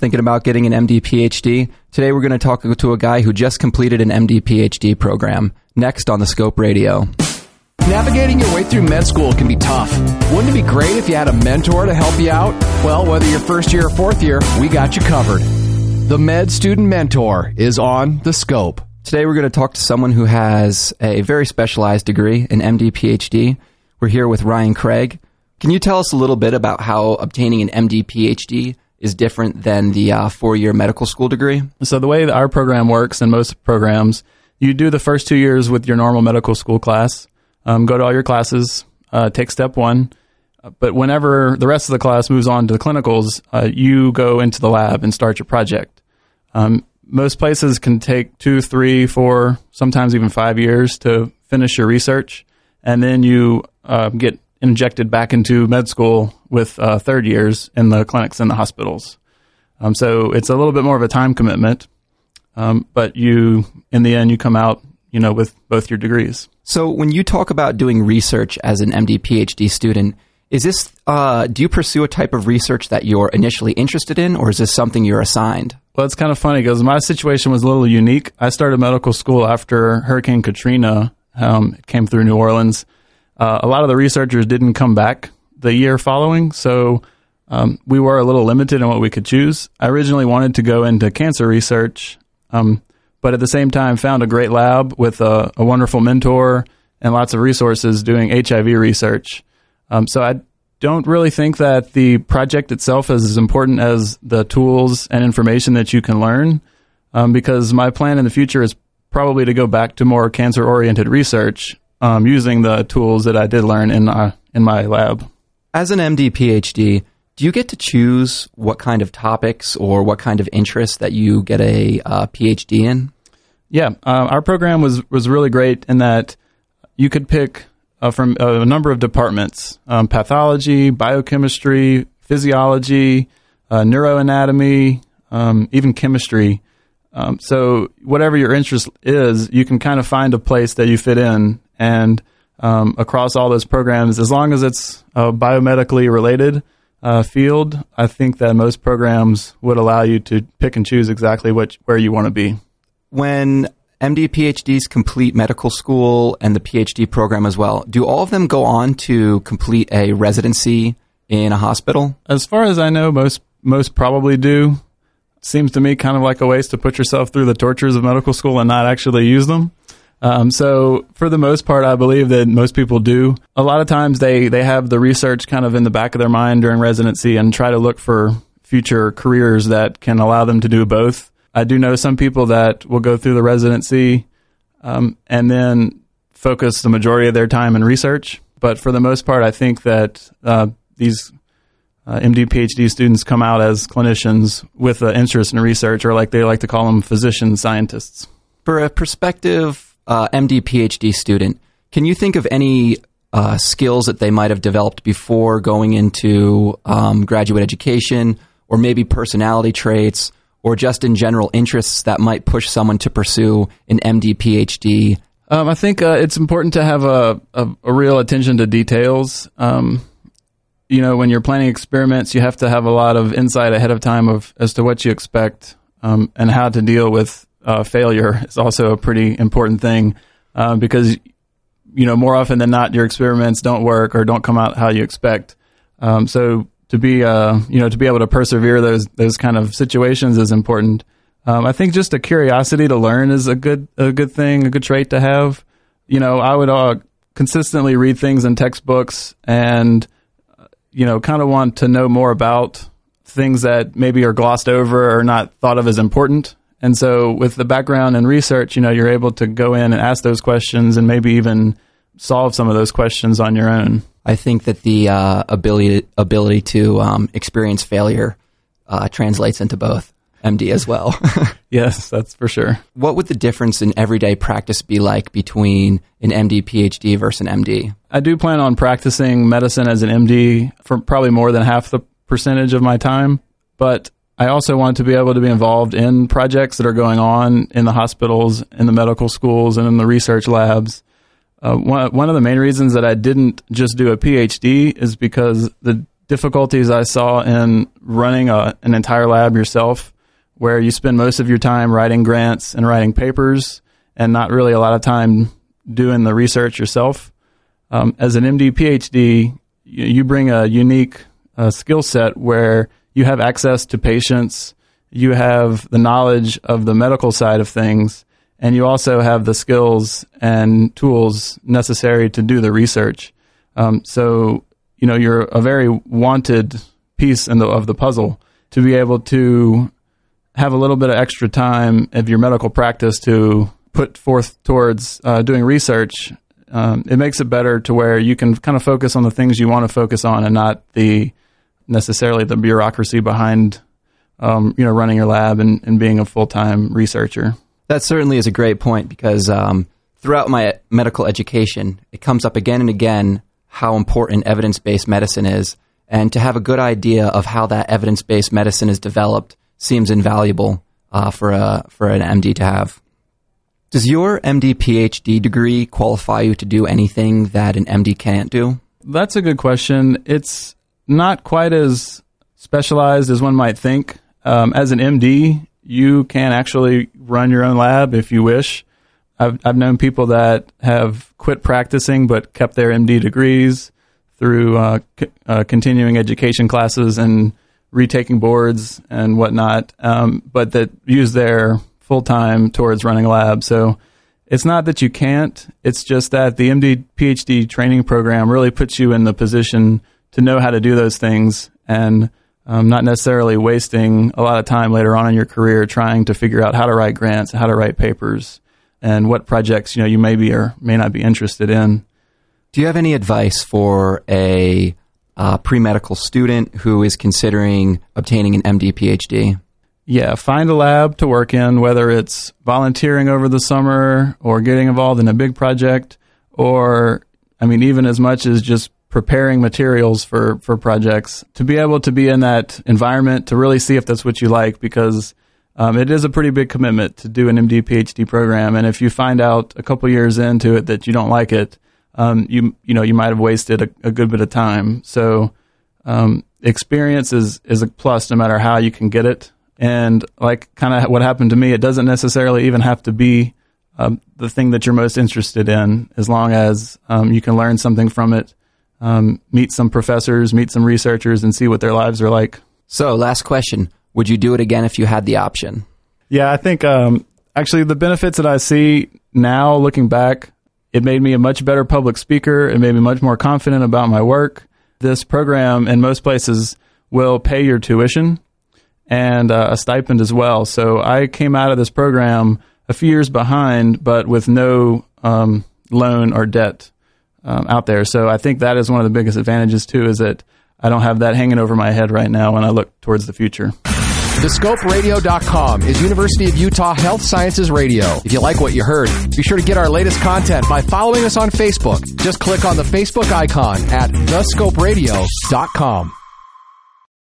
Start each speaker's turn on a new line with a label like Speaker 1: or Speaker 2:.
Speaker 1: Thinking about getting an MD PhD? Today we're going to talk to a guy who just completed an MD PhD program. Next on the Scope Radio.
Speaker 2: Navigating your way through med school can be tough. Wouldn't it be great if you had a mentor to help you out? Well, whether you're first year or fourth year, we got you covered. The Med Student Mentor is on the Scope.
Speaker 1: Today we're going to talk to someone who has a very specialized degree, an MD PhD. We're here with Ryan Craig. Can you tell us a little bit about how obtaining an MD PhD is different than the uh, four year medical school degree?
Speaker 3: So, the way that our program works and most programs, you do the first two years with your normal medical school class, um, go to all your classes, uh, take step one. But whenever the rest of the class moves on to the clinicals, uh, you go into the lab and start your project. Um, most places can take two, three, four, sometimes even five years to finish your research, and then you uh, get injected back into med school with uh, third years in the clinics and the hospitals. Um, so it's a little bit more of a time commitment, um, but you, in the end, you come out, you know, with both your degrees.
Speaker 1: So when you talk about doing research as an MD PhD student, is this uh, do you pursue a type of research that you're initially interested in, or is this something you're assigned?
Speaker 3: Well, it's kind of funny because my situation was a little unique. I started medical school after Hurricane Katrina um, came through New Orleans uh, a lot of the researchers didn't come back the year following, so um, we were a little limited in what we could choose. I originally wanted to go into cancer research, um, but at the same time found a great lab with a, a, wonderful mentor and lots of resources doing HIV research. Um, so I don't really think that the project itself is as important as the tools and information that you can learn, um, because my plan in the future is probably to go back to more cancer oriented research um, using the tools that I did learn in uh, in my lab.
Speaker 1: As an MD PhD, do you get to choose what kind of topics or what kind of interests that you get a uh, PhD in?
Speaker 3: Yeah, uh, our program was was really great in that you could pick uh, from a number of departments: um, pathology, biochemistry, physiology, uh, neuroanatomy, um, even chemistry. Um, so whatever your interest is, you can kind of find a place that you fit in and um, across all those programs, as long as it's a biomedically related uh, field, I think that most programs would allow you to pick and choose exactly what where you want to be.
Speaker 1: When MD PhDs complete medical school and the PhD program as well, do all of them go on to complete a residency in a hospital?
Speaker 3: As far as I know, most most probably do. Seems to me kind of like a waste to put yourself through the tortures of medical school and not actually use them. Um, so for the most part, I believe that most people do. A lot of times they, they have the research kind of in the back of their mind during residency and try to look for future careers that can allow them to do both. I do know some people that will go through the residency um, and then focus the majority of their time in research. But for the most part, I think that uh, these uh, MD, PhD students come out as clinicians with an interest in research, or like they like to call them physician scientists.
Speaker 1: For a perspective uh, MD, PhD student, can you think of any uh, skills that they might have developed before going into um, graduate education, or maybe personality traits, or just in general interests that might push someone to pursue an MD, PhD?
Speaker 3: Um, I think uh, it's important to have a, a, a real attention to details. Um, you know, when you're planning experiments, you have to have a lot of insight ahead of time of as to what you expect um, and how to deal with uh, failure is also a pretty important thing uh, because you know more often than not your experiments don't work or don't come out how you expect. Um, so to be uh, you know to be able to persevere those those kind of situations is important. Um, I think just a curiosity to learn is a good a good thing, a good trait to have. You know, I would uh, consistently read things in textbooks and you know kind of want to know more about things that maybe are glossed over or not thought of as important. And so with the background and research, you know, you're able to go in and ask those questions and maybe even solve some of those questions on your own.
Speaker 1: I think that the uh, ability ability to um, experience failure uh, translates into both MD as well.
Speaker 3: yes, that's for sure.
Speaker 1: What would the difference in everyday practice be like between an MD PhD versus an MD?
Speaker 3: I do plan on practicing medicine as an MD for probably more than half the percentage of my time, but I also want to be able to be involved in projects that are going on in the hospitals, in the medical schools, and in the research labs. Uh, one, one of the main reasons that I didn't just do a PhD is because the difficulties I saw in running a, an entire lab yourself, where you spend most of your time writing grants and writing papers, and not really a lot of time doing the research yourself. Um, as an MD PhD, you, you bring a unique uh, skill set where you have access to patients, you have the knowledge of the medical side of things, and you also have the skills and tools necessary to do the research. Um, so, you know, you're a very wanted piece the, of the puzzle to be able to have a little bit of extra time of your medical practice to put forth towards uh, doing research. Um, it makes it better to where you can kind of focus on the things you want to focus on and not the necessarily the bureaucracy behind um, you know running your lab and, and being a full time researcher.
Speaker 1: That certainly is a great point because um, throughout my medical education, it comes up again and again how important evidence based medicine is. And to have a good idea of how that evidence based medicine is developed seems invaluable uh, for, a, for an MD to have. Does your MD PhD degree qualify you to do anything that an MD can't do?
Speaker 3: That's a good question. It's not quite as specialized as one might think. Um, as an MD, you can actually run your own lab if you wish. I've, I've known people that have quit practicing but kept their MD degrees through uh, c- uh, continuing education classes and retaking boards and whatnot, um, but that use their full time towards running a lab. So it's not that you can't, it's just that the MD PhD training program really puts you in the position to know how to do those things and um, not necessarily wasting a lot of time later on in your career trying to figure out how to write grants, how to write papers, and what projects you know you may be or may not be interested in.
Speaker 1: Do you have any advice for a uh, pre medical student who is considering obtaining an MD PhD?
Speaker 3: Yeah, find a lab to work in, whether it's volunteering over the summer or getting involved in a big project, or I mean, even as much as just preparing materials for for projects to be able to be in that environment to really see if that's what you like because um, it is a pretty big commitment to do an MD PhD program. And if you find out a couple years into it that you don't like it um, you you know you might have wasted a, a good bit of time. So um, experience is is a plus no matter how you can get it. And like kind of what happened to me it doesn't necessarily even have to be um, the thing that you're most interested in as long as um, you can learn something from it um, meet some professors, meet some researchers, and see what their lives are like.
Speaker 1: So, last question: Would you do it again if you had the option?
Speaker 3: Yeah, I think um, actually the benefits that I see now, looking back, it made me a much better public speaker. It made me much more confident about my work. This program, in most places, will pay your tuition and uh, a stipend as well. So I came out of this program a few years behind, but with no um, loan or debt um, out there. So I think that is one of the biggest advantages too, is that I don't have that hanging over my head right now when I look towards the future.
Speaker 2: TheScopeRadio.com is University of Utah Health Sciences Radio. If you like what you heard, be sure to get our latest content by following us on Facebook. Just click on the Facebook icon at TheScopeRadio.com.